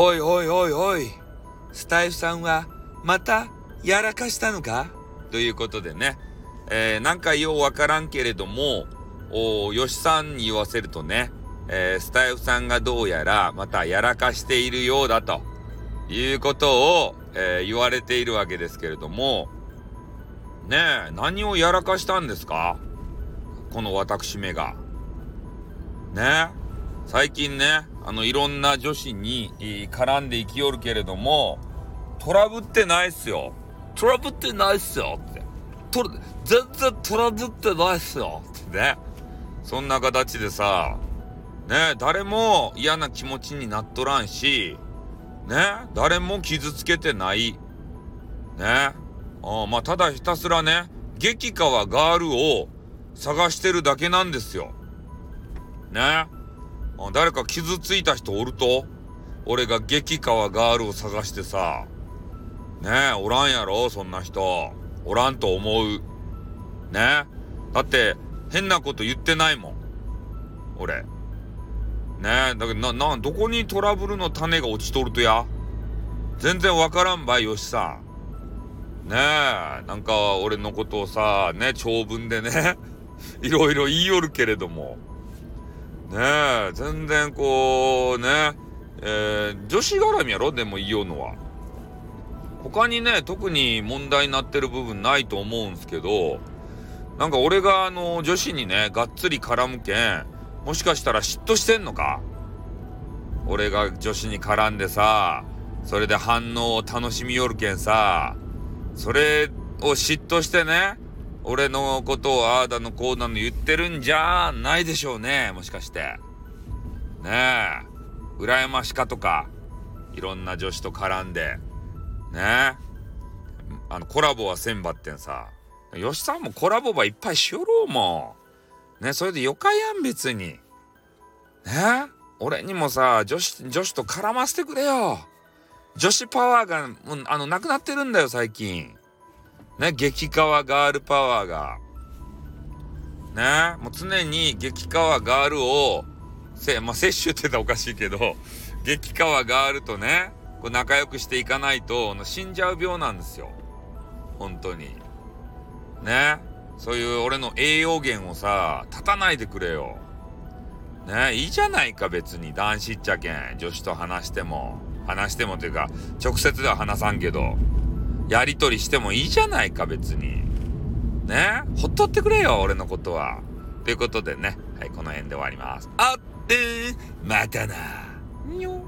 おいおいおいおい、スタイフさんはまたやらかしたのか？ということでね、えー、なんかようわからんけれども、およしさんに言わせるとね、えー、スタイフさんがどうやらまたやらかしているようだと。いうことを、えー、言われているわけですけれども、ねえ、何をやらかしたんですか？この私めが。ねえ。最近ね、あの、いろんな女子に絡んで生きよるけれども、トラブってないっすよ。トラブってないっすよって。トラ、全然トラブってないっすよってね。そんな形でさ、ね、誰も嫌な気持ちになっとらんし、ね、誰も傷つけてない。ね。あまあ、ただひたすらね、激川ガールを探してるだけなんですよ。ね。誰か傷ついた人おると？俺が激川ガールを探してさ。ねえ、おらんやろ？そんな人。おらんと思う。ねだって、変なこと言ってないもん。俺。ねえ、だけどな、な、どこにトラブルの種が落ちとるとや？全然わからんばい、よしさん。ねえ、なんか俺のことをさ、ね、長文でね、いろいろ言いよるけれども。ねえ、全然こう、ね、えー、女子絡みやろ？でも言いようのは。他にね、特に問題になってる部分ないと思うんすけど、なんか俺があの、女子にね、がっつり絡むけん、もしかしたら嫉妬してんのか？俺が女子に絡んでさ、それで反応を楽しみよるけんさ、それを嫉妬してね、俺のことをああだのこうだの言ってるんじゃないでしょうね。もしかして。ねえ。羨ましかとか、いろんな女子と絡んで。ねえ。あの、コラボはせんばってんさ。吉さんもコラボばいっぱいしよろうもん。ねそれでよかやん、別に。ね俺にもさ、女子、女子と絡ませてくれよ。女子パワーが、もう、あの、なくなってるんだよ、最近。ね、激川ガールパワーが。ね、もう常に激川ガールを、せ、まあ、摂取って言ったらおかしいけど、激川ガールとね、こう仲良くしていかないと、死んじゃう病なんですよ。本当に。ね。そういう俺の栄養源をさ、立たないでくれよ。ねいいじゃないか別に男子っちゃけん。女子と話しても。話してもというか、直接では話さんけど。やり取りしてもいいじゃないか、別に。ね？ほっとってくれよ、俺のことは。ということでね、はい、この辺で終わります。あってまたな。にょ